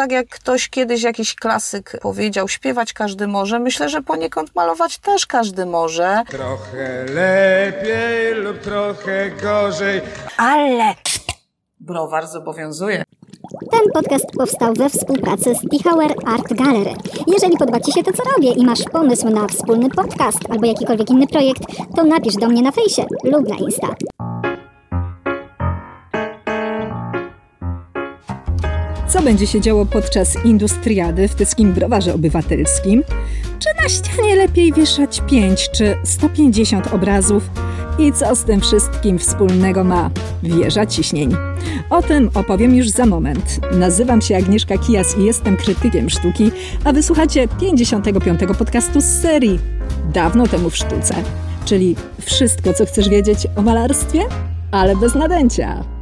tak jak ktoś kiedyś, jakiś klasyk powiedział, śpiewać każdy może, myślę, że poniekąd malować też każdy może. Trochę lepiej lub trochę gorzej. Ale Browar zobowiązuje. Ten podcast powstał we współpracy z Tichauer Art Gallery. Jeżeli podoba Ci się to, co robię i masz pomysł na wspólny podcast albo jakikolwiek inny projekt, to napisz do mnie na fejsie lub na Insta. Co będzie się działo podczas industriady w Tyskim Browarze Obywatelskim? Czy na ścianie lepiej wieszać 5 czy 150 obrazów? I co z tym wszystkim wspólnego ma wieża ciśnień? O tym opowiem już za moment. Nazywam się Agnieszka Kijas i jestem krytykiem sztuki, a wysłuchacie 55. podcastu z serii Dawno temu w sztuce, czyli wszystko, co chcesz wiedzieć o malarstwie, ale bez nadęcia.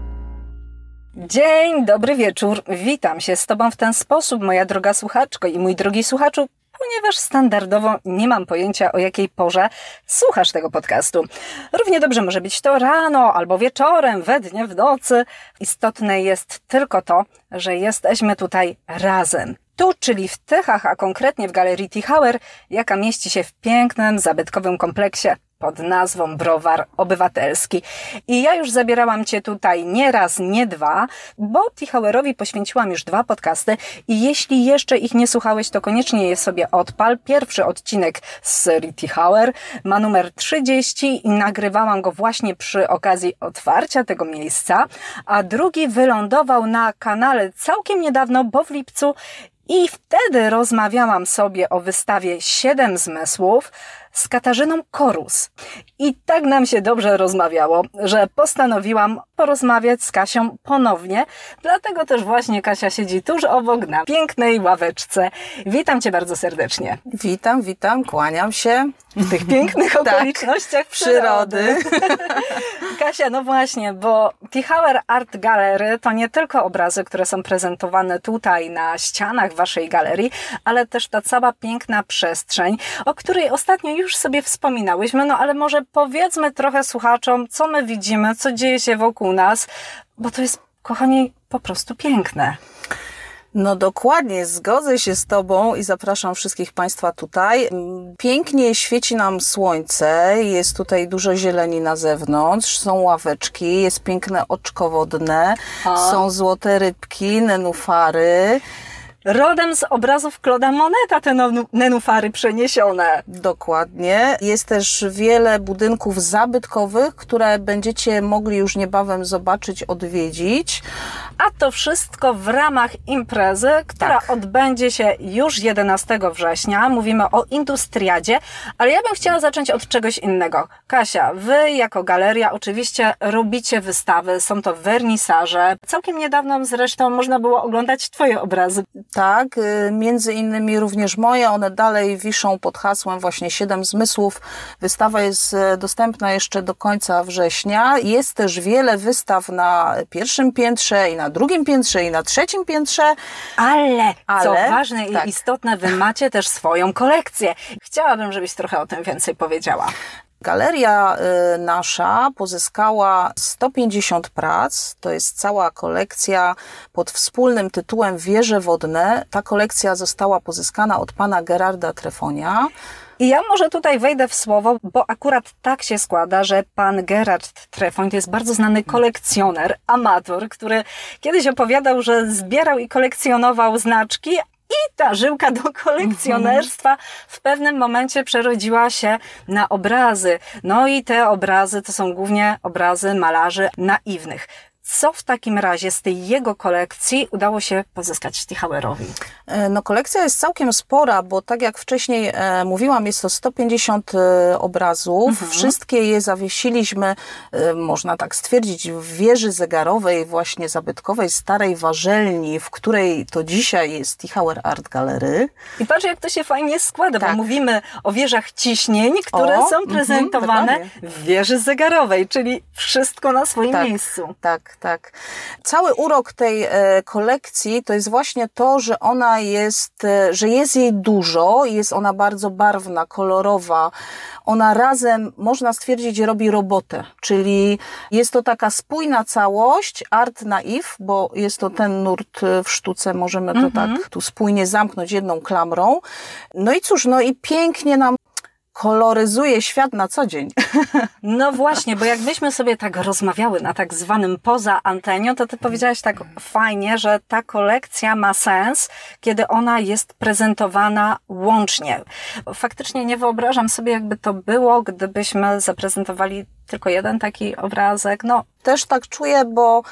Dzień, dobry wieczór. Witam się z Tobą w ten sposób, moja droga słuchaczko i mój drogi słuchaczu, ponieważ standardowo nie mam pojęcia o jakiej porze słuchasz tego podcastu. Równie dobrze może być to rano albo wieczorem, we dnie, w nocy. Istotne jest tylko to, że jesteśmy tutaj razem. Tu, czyli w Tychach, a konkretnie w Galerii Tichauer, jaka mieści się w pięknym, zabytkowym kompleksie pod nazwą Browar Obywatelski. I ja już zabierałam Cię tutaj nie raz, nie dwa, bo Tichauerowi poświęciłam już dwa podcasty i jeśli jeszcze ich nie słuchałeś, to koniecznie je sobie odpal. Pierwszy odcinek z serii Tichauer ma numer 30 i nagrywałam go właśnie przy okazji otwarcia tego miejsca, a drugi wylądował na kanale całkiem niedawno, bo w lipcu i wtedy rozmawiałam sobie o wystawie Siedem Zmysłów z Katarzyną Korus. I tak nam się dobrze rozmawiało, że postanowiłam porozmawiać z Kasią ponownie. Dlatego też właśnie Kasia siedzi tuż obok na pięknej ławeczce. Witam Cię bardzo serdecznie. Witam, witam, kłaniam się. W tych pięknych Tak. okolicznościach przyrody. Kasia, no właśnie, bo Tichauer Art Gallery to nie tylko obrazy, które są prezentowane tutaj na ścianach waszej galerii, ale też ta cała piękna przestrzeń, o której ostatnio już sobie wspominałyśmy, no ale może powiedzmy trochę słuchaczom, co my widzimy, co dzieje się wokół nas, bo to jest, kochani, po prostu piękne. No dokładnie, zgodzę się z Tobą i zapraszam wszystkich Państwa tutaj. Pięknie świeci nam słońce, jest tutaj dużo zieleni na zewnątrz, są ławeczki, jest piękne oczko wodne, A. są złote rybki, nenufary. Rodem z obrazów Claude'a Moneta te nenufary przeniesione. Dokładnie. Jest też wiele budynków zabytkowych, które będziecie mogli już niebawem zobaczyć, odwiedzić. A to wszystko w ramach imprezy, która Tak. odbędzie się już 11 września. Mówimy o Industriadzie, ale ja bym chciała zacząć od czegoś innego. Kasia, wy jako galeria oczywiście robicie wystawy, są to wernisaże. Całkiem niedawno zresztą można było oglądać twoje obrazy. Tak, y, między innymi również moje, one dalej wiszą pod hasłem właśnie Siedem Zmysłów. Wystawa jest e, dostępna jeszcze do końca września. Jest też wiele wystaw na pierwszym piętrze i na drugim piętrze i na trzecim piętrze. Ale, co Ale, ważne tak. i istotne, wy macie też swoją kolekcję. Chciałabym, żebyś trochę o tym więcej powiedziała. Galeria y, nasza pozyskała 150 prac. To jest cała kolekcja pod wspólnym tytułem Wieże Wodne. Ta kolekcja została pozyskana od pana Gerarda Trefonia. I ja może tutaj wejdę w słowo, bo akurat tak się składa, że pan Gerard Trefoń to jest bardzo znany kolekcjoner, amator, który kiedyś opowiadał, że zbierał i kolekcjonował znaczki, i ta żyłka do kolekcjonerstwa w pewnym momencie przerodziła się na obrazy. No i te obrazy to są głównie obrazy malarzy naiwnych. Co w takim razie z tej jego kolekcji udało się pozyskać Tichauerowi? E, No, kolekcja jest całkiem spora, bo tak jak wcześniej e, mówiłam, jest to 150 e, obrazów. Wszystkie je zawiesiliśmy, można tak stwierdzić, w wieży zegarowej, właśnie zabytkowej, starej warzelni, w której to dzisiaj jest Tichauer Art Gallery. I patrz, jak to się fajnie składa, Tak. bo mówimy o wieżach ciśnień, które O, są mhm, prezentowane w wieży zegarowej, czyli wszystko na swoim Tak. miejscu. Tak, tak. Cały urok tej e, kolekcji to jest właśnie to, że ona jest, e, że jest jej dużo, jest ona bardzo barwna, kolorowa. Ona razem, można stwierdzić, robi robotę, czyli jest to taka spójna całość, art naiv, bo jest to ten nurt e, w sztuce, możemy to tak tu spójnie zamknąć jedną klamrą. No i cóż, no i pięknie nam koloryzuje świat na co dzień. No właśnie, bo jakbyśmy sobie tak rozmawiały na tak zwanym poza antenią, to ty powiedziałaś tak fajnie, że ta kolekcja ma sens, kiedy ona jest prezentowana łącznie. Faktycznie nie wyobrażam sobie, jakby to było, gdybyśmy zaprezentowali tylko jeden taki obrazek. No, Też tak czuję, bo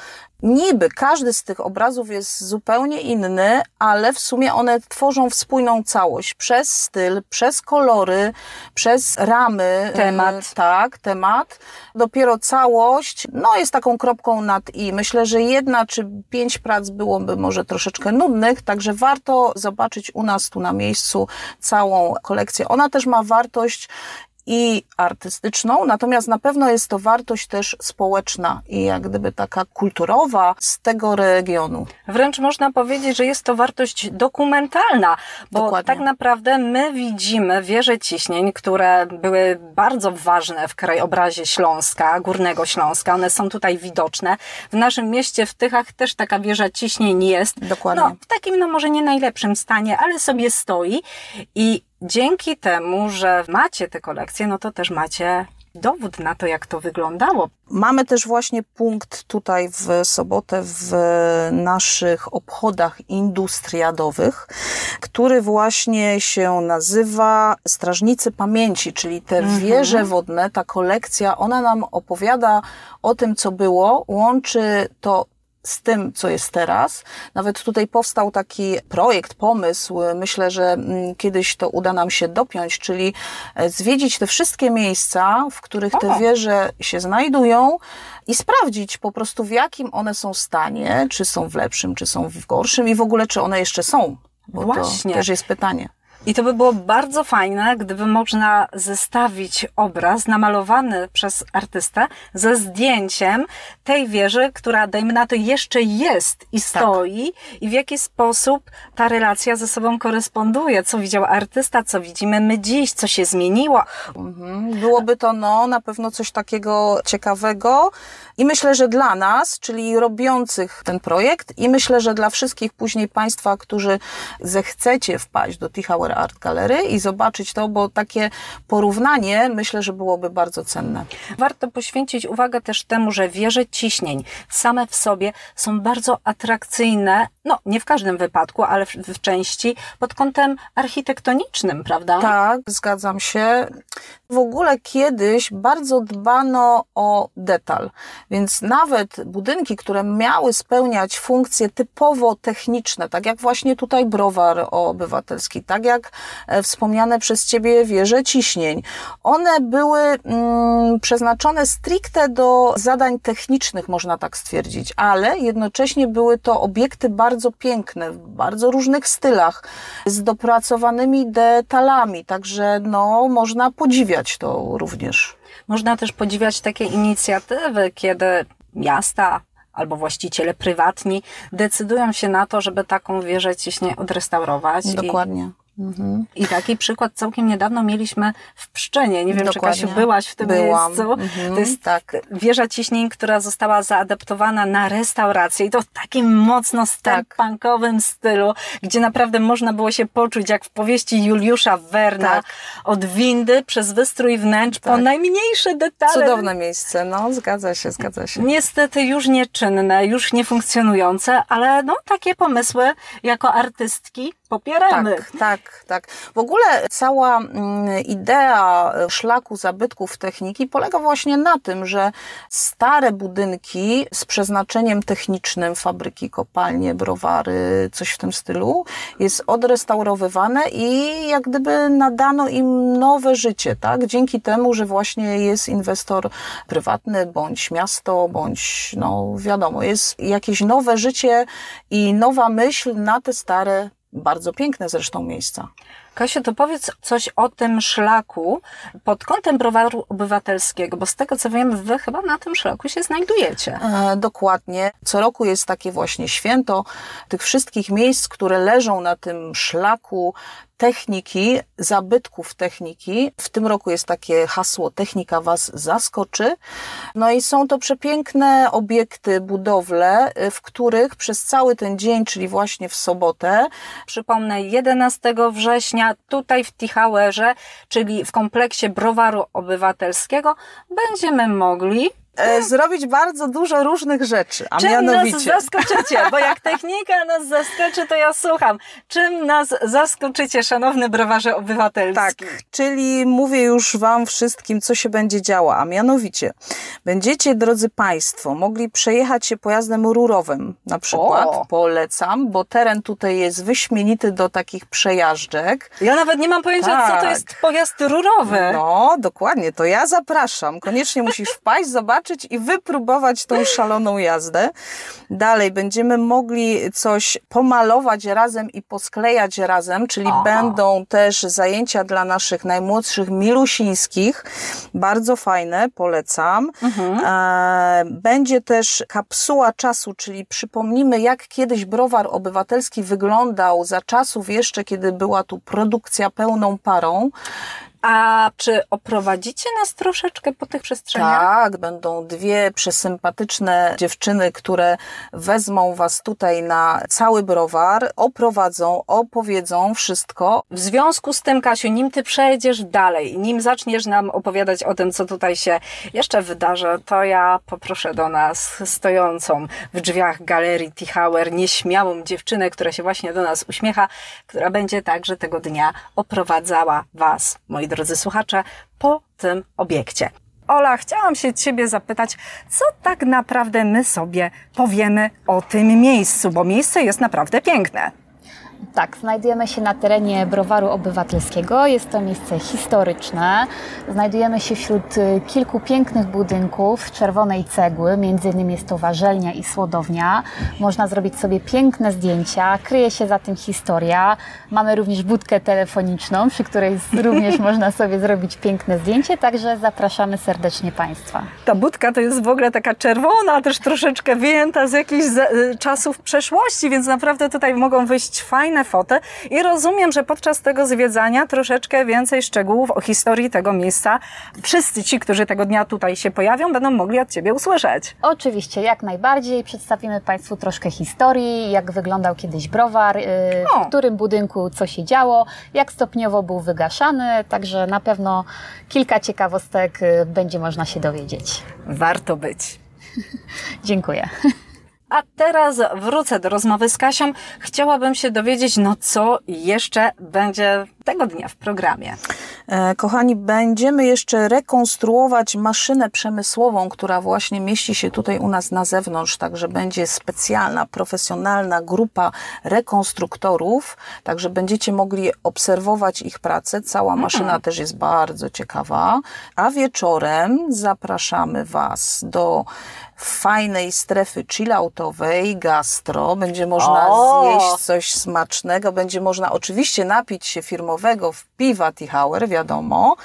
niby każdy z tych obrazów jest zupełnie inny, ale w sumie one tworzą spójną całość przez styl, przez kolory, przez ramy. Temat. e, Tak, temat. Dopiero całość, no jest taką kropką nad i. Myślę, że jedna czy pięć prac byłoby może troszeczkę nudnych, także warto zobaczyć u nas tu na miejscu całą kolekcję. Ona też ma wartość i artystyczną, natomiast na pewno jest to wartość też społeczna i jak gdyby taka kulturowa z tego regionu. Wręcz można powiedzieć, że jest to wartość dokumentalna, bo Dokładnie. tak naprawdę my widzimy wieże ciśnień, które były bardzo ważne w krajobrazie Śląska, Górnego Śląska. One są tutaj widoczne. W naszym mieście w Tychach też taka wieża ciśnień jest. Dokładnie. No, w takim, no może nie najlepszym stanie, ale sobie stoi i dzięki temu, że macie te kolekcje, no to też macie dowód na to, jak to wyglądało. Mamy też właśnie punkt tutaj w sobotę w naszych obchodach industriadowych, który właśnie się nazywa Strażnicy Pamięci, czyli te wieże wodne, ta kolekcja, ona nam opowiada o tym, co było, łączy to z tym, co jest teraz. Nawet tutaj powstał taki projekt, pomysł. Myślę, że mm, kiedyś to uda nam się dopiąć, czyli e, zwiedzić te wszystkie miejsca, w których te wieże się znajdują i sprawdzić po prostu, w jakim one są stanie, czy są w lepszym, czy są w gorszym i w ogóle, czy one jeszcze są. Bo Właśnie. to też jest pytanie. I to by było bardzo fajne, gdyby można zestawić obraz namalowany przez artystę ze zdjęciem tej wieży, która, dajmy na to, jeszcze jest i stoi, i w jaki sposób ta relacja ze sobą koresponduje. Co widział artysta, co widzimy my dziś, co się zmieniło. Mhm. Byłoby to no, na pewno coś takiego ciekawego i myślę, że dla nas, czyli robiących ten projekt i myślę, że dla wszystkich później Państwa, którzy zechcecie wpaść do Tichauer Art Gallery i zobaczyć to, bo takie porównanie myślę, że byłoby bardzo cenne. Warto poświęcić uwagę też temu, że wieże ciśnień same w sobie są bardzo atrakcyjne, no nie w każdym wypadku, ale w, w części pod kątem architektonicznym, prawda? Tak, zgadzam się. W ogóle kiedyś bardzo dbano o detal, więc nawet budynki, które miały spełniać funkcje typowo techniczne, tak jak właśnie tutaj browar obywatelski, tak jak e, wspomniane przez Ciebie wieże ciśnień, one były mm, przeznaczone stricte do zadań technicznych, można tak stwierdzić, ale jednocześnie były to obiekty bardzo piękne, w bardzo różnych stylach, z dopracowanymi detalami, także no, można podziwiać to również. Można też podziwiać takie inicjatywy, kiedy miasta albo właściciele prywatni decydują się na to, żeby taką wieżę ciśnień odrestaurować. Dokładnie. Mhm. I taki przykład całkiem niedawno mieliśmy w Pszczynie. Nie wiem, Dokładnie. czy Kasiu byłaś w tym Byłam. miejscu. Mhm, To jest tak. wieża ciśnień, która została zaadaptowana na restaurację i to w takim mocno Tak. steampunkowym stylu, gdzie naprawdę można było się poczuć jak w powieści Juliusza Werna Tak. od windy przez wystrój wnętrz po Tak. najmniejsze detale. Cudowne miejsce, no, zgadza się, zgadza się. Niestety już nieczynne, już niefunkcjonujące, ale no takie pomysły jako artystki popieramy. Tak, tak, tak. W ogóle cała mm, idea szlaku zabytków techniki polega właśnie na tym, że stare budynki z przeznaczeniem technicznym, fabryki, kopalnie, browary, coś w tym stylu, jest odrestaurowywane i jak gdyby nadano im nowe życie, tak? Dzięki temu, że właśnie jest inwestor prywatny, bądź miasto, bądź, no wiadomo, jest jakieś nowe życie i nowa myśl na te stare bardzo piękne zresztą miejsca. Kasiu, to powiedz coś o tym szlaku pod kątem browaru obywatelskiego, bo z tego co wiem, wy chyba na tym szlaku się znajdujecie. E, dokładnie. Co roku jest takie właśnie święto tych wszystkich miejsc, które leżą na tym szlaku techniki, zabytków techniki. W tym roku jest takie hasło Technika Was zaskoczy. No i są to przepiękne obiekty, budowle, y, w których przez cały ten dzień, czyli właśnie w sobotę, Przypomnę, 11 września tutaj w Tichauerze, czyli w kompleksie Browaru Obywatelskiego, będziemy mogli e, zrobić bardzo dużo różnych rzeczy, a Czym mianowicie... nas zaskoczycie? Bo jak technika nas zaskoczy, to ja słucham. Czym nas zaskoczycie, szanowny browarze obywatelski? Tak, czyli mówię już Wam wszystkim, co się będzie działo, a mianowicie będziecie, drodzy Państwo, mogli przejechać się pojazdem rurowym na przykład, O. polecam, bo teren tutaj jest wyśmienity do takich przejażdżek. Ja nawet nie mam pojęcia, co to Tak. jest pojazd rurowy. No, dokładnie, to ja zapraszam. Koniecznie musisz wpaść, zobaczyć i wypróbować tą szaloną jazdę. Dalej będziemy mogli coś pomalować razem i posklejać razem, czyli Aha. będą też zajęcia dla naszych najmłodszych milusińskich. Bardzo fajne, polecam. E, Będzie też kapsuła czasu, czyli przypomnimy, jak kiedyś browar obywatelski wyglądał za czasów jeszcze, kiedy była tu produkcja pełną parą. A czy oprowadzicie nas troszeczkę po tych przestrzeniach? Tak, będą dwie przesympatyczne dziewczyny, które wezmą Was tutaj na cały browar, oprowadzą, opowiedzą wszystko. W związku z tym, Kasiu, nim ty przejdziesz dalej, nim zaczniesz nam opowiadać o tym, co tutaj się jeszcze wydarzy, to ja poproszę do nas stojącą w drzwiach galerii Tichauer nieśmiałą dziewczynę, która się właśnie do nas uśmiecha, która będzie także tego dnia oprowadzała Was, moi drodzy słuchacze, po tym obiekcie. Ola, chciałam się Ciebie zapytać, co tak naprawdę my sobie powiemy o tym miejscu, bo miejsce jest naprawdę piękne. Tak, znajdujemy się na terenie Browaru Obywatelskiego. Jest to miejsce historyczne. Znajdujemy się wśród y, kilku pięknych budynków czerwonej cegły, między innymi jest to warzelnia i słodownia. Można zrobić sobie piękne zdjęcia, kryje się za tym historia. Mamy również budkę telefoniczną, przy której również można sobie zrobić piękne zdjęcie, także zapraszamy serdecznie Państwa. Ta budka to jest w ogóle taka czerwona, też troszeczkę wyjęta z jakichś y, czasów przeszłości, więc naprawdę tutaj mogą wyjść fajne foty. I rozumiem, że podczas tego zwiedzania troszeczkę więcej szczegółów o historii tego miejsca wszyscy ci, którzy tego dnia tutaj się pojawią, będą mogli od Ciebie usłyszeć. Oczywiście, jak najbardziej. Przedstawimy Państwu troszkę historii, jak wyglądał kiedyś browar, O. w którym budynku co się działo, jak stopniowo był wygaszany, także na pewno kilka ciekawostek yy, będzie można się dowiedzieć. Warto być. Dziękuję. A teraz wrócę do rozmowy z Kasią. Chciałabym się dowiedzieć, no co jeszcze będzie tego dnia w programie. E, Kochani, będziemy jeszcze rekonstruować maszynę przemysłową, która właśnie mieści się tutaj u nas na zewnątrz, także będzie specjalna, profesjonalna grupa rekonstruktorów, także będziecie mogli obserwować ich pracę. Cała maszyna też jest bardzo ciekawa. A wieczorem zapraszamy Was do fajnej strefy chilloutowej, gastro. Będzie można O! zjeść coś smacznego, będzie można oczywiście napić się firmowego w piwa Tichauer, wiadomo,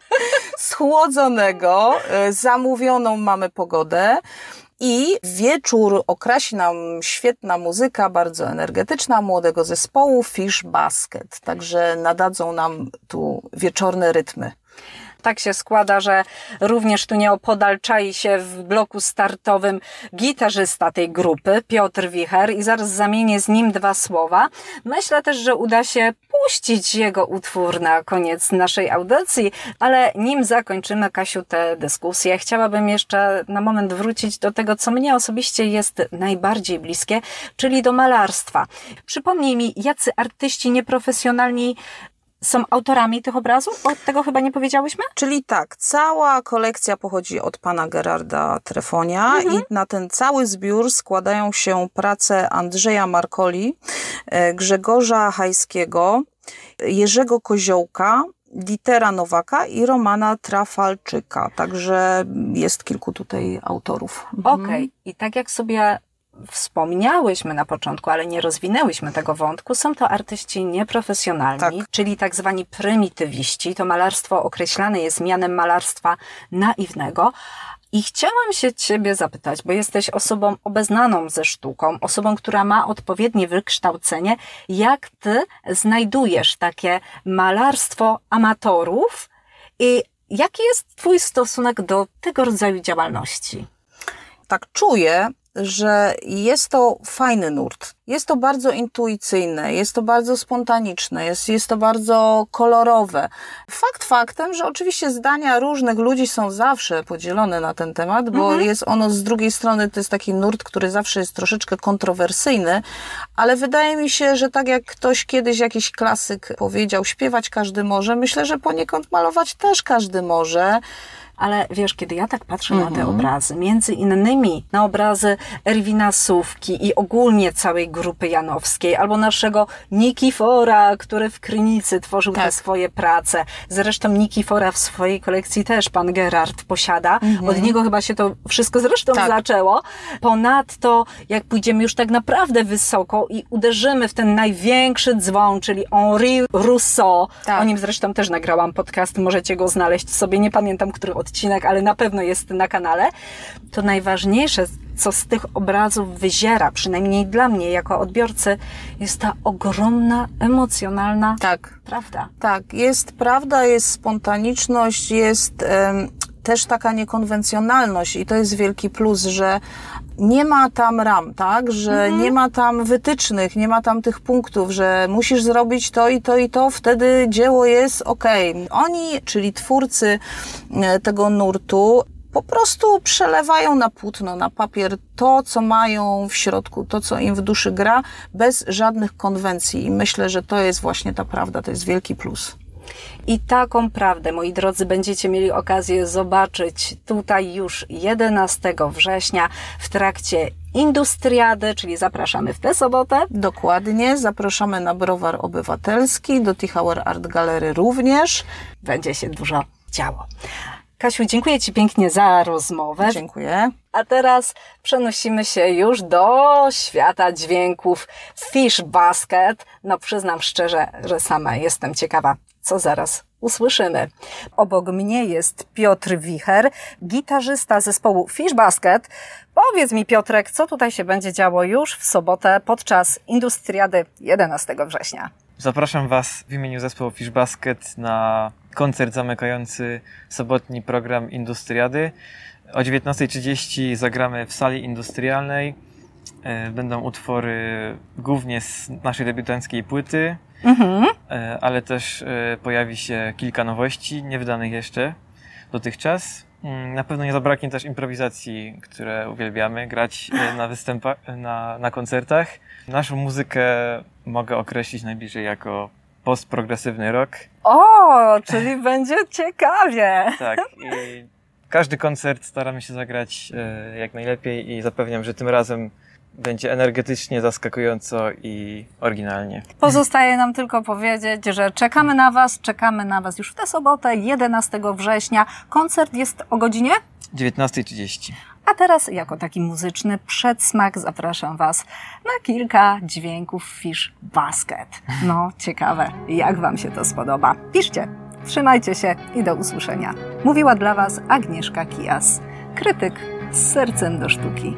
schłodzonego, e, zamówioną mamy pogodę. I wieczór okrasi nam świetna muzyka, bardzo energetyczna, młodego zespołu Fish Basket. Także nadadzą nam tu wieczorne rytmy. Tak się składa, że również tu nieopodal czai się w bloku startowym gitarzysta tej grupy, Piotr Wicher i zaraz zamienię z nim dwa słowa. Myślę też, że uda się puścić jego utwór na koniec naszej audycji, ale nim zakończymy, Kasiu, tę dyskusję, chciałabym jeszcze na moment wrócić do tego, co mnie osobiście jest najbardziej bliskie, czyli do malarstwa. Przypomnij mi, jacy artyści nieprofesjonalni są autorami tych obrazów? Od tego chyba nie powiedziałyśmy? Czyli tak, cała kolekcja pochodzi od pana Gerarda Trefonia i na ten cały zbiór składają się prace Andrzeja Markoli, e, Grzegorza Hajskiego, Jerzego Koziołka, Litera Nowaka i Romana Trafalczyka. Także jest kilku tutaj autorów. Okej. I tak jak sobie wspomniałyśmy na początku, ale nie rozwinęłyśmy tego wątku, są to artyści nieprofesjonalni, Tak. czyli tak zwani prymitywiści. To malarstwo określane jest mianem malarstwa naiwnego. I chciałam się Ciebie zapytać, bo jesteś osobą obeznaną ze sztuką, osobą, która ma odpowiednie wykształcenie. Jak Ty znajdujesz takie malarstwo amatorów i jaki jest Twój stosunek do tego rodzaju działalności? tak czuję, że jest to fajny nurt. Jest to bardzo intuicyjne, jest to bardzo spontaniczne, jest, jest to bardzo kolorowe. Fakt faktem, że oczywiście zdania różnych ludzi są zawsze podzielone na ten temat, bo jest ono z drugiej strony, to jest taki nurt, który zawsze jest troszeczkę kontrowersyjny, ale wydaje mi się, że tak jak ktoś kiedyś, jakiś klasyk powiedział, śpiewać każdy może, myślę, że poniekąd malować też każdy może. Ale wiesz, kiedy ja tak patrzę na te obrazy, między innymi na obrazy Erwina Sówki i ogólnie całej grupy Janowskiej, albo naszego Nikifora, który w Krynicy tworzył te Tak. swoje prace. Zresztą Nikifora w swojej kolekcji też pan Gerard posiada. Od niego chyba się to wszystko zresztą Tak. zaczęło. Ponadto, jak pójdziemy już tak naprawdę wysoko i uderzymy w ten największy dzwon, czyli Henri Rousseau, Tak. o nim zresztą też nagrałam podcast, możecie go znaleźć sobie, nie pamiętam który odcinek, ale na pewno jest na kanale. To najważniejsze, co z tych obrazów wyziera, przynajmniej dla mnie jako odbiorcy, jest ta ogromna, emocjonalna Tak. prawda. Tak, jest prawda, jest spontaniczność, jest też taka niekonwencjonalność i to jest wielki plus, że nie ma tam ram, tak? Że nie ma tam wytycznych, nie ma tam tych punktów, że musisz zrobić to i to i to, wtedy dzieło jest okej. Oni, czyli twórcy e, tego nurtu, po prostu przelewają na płótno, na papier to, co mają w środku, to, co im w duszy gra, bez żadnych konwencji. I myślę, że to jest właśnie ta prawda, to jest wielki plus. I taką prawdę, moi drodzy, będziecie mieli okazję zobaczyć tutaj już 11 września w trakcie Industriady, czyli zapraszamy w tę sobotę. Dokładnie, zapraszamy na Browar Obywatelski, do Tichauer Art Gallery również. Będzie się dużo działo. Kasiu, dziękuję Ci pięknie za rozmowę. Dziękuję. A teraz przenosimy się już do świata dźwięków Fish Basket. No przyznam szczerze, że sama jestem ciekawa, co zaraz usłyszymy. Obok mnie jest Piotr Wicher, gitarzysta zespołu Fish Basket. Powiedz mi Piotrek, co tutaj się będzie działo już w sobotę podczas Industriady 11 września. Zapraszam Was w imieniu zespołu Fish Basket na koncert zamykający sobotni program Industriady. O 19.30 zagramy w sali industrialnej. E, Będą utwory głównie z naszej debiutanckiej płyty, e, ale też e, pojawi się kilka nowości, niewydanych jeszcze dotychczas. Mm, Na pewno nie zabraknie też improwizacji, które uwielbiamy grać e, na występach, na, na koncertach. Naszą muzykę mogę określić najbliżej jako postprogresywny rock. O, czyli będzie ciekawie. Tak. I każdy koncert staramy się zagrać jak najlepiej i zapewniam, że tym razem będzie energetycznie, zaskakująco i oryginalnie. Pozostaje nam tylko powiedzieć, że czekamy na Was, czekamy na Was już w tę sobotę, 11 września. Koncert jest o godzinie? 19.30. A teraz, jako taki muzyczny przedsmak, zapraszam Was na kilka dźwięków Fish Basket. No, ciekawe, jak Wam się to spodoba. Piszcie, trzymajcie się i do usłyszenia. Mówiła dla Was Agnieszka Kijas, krytyk z sercem do sztuki.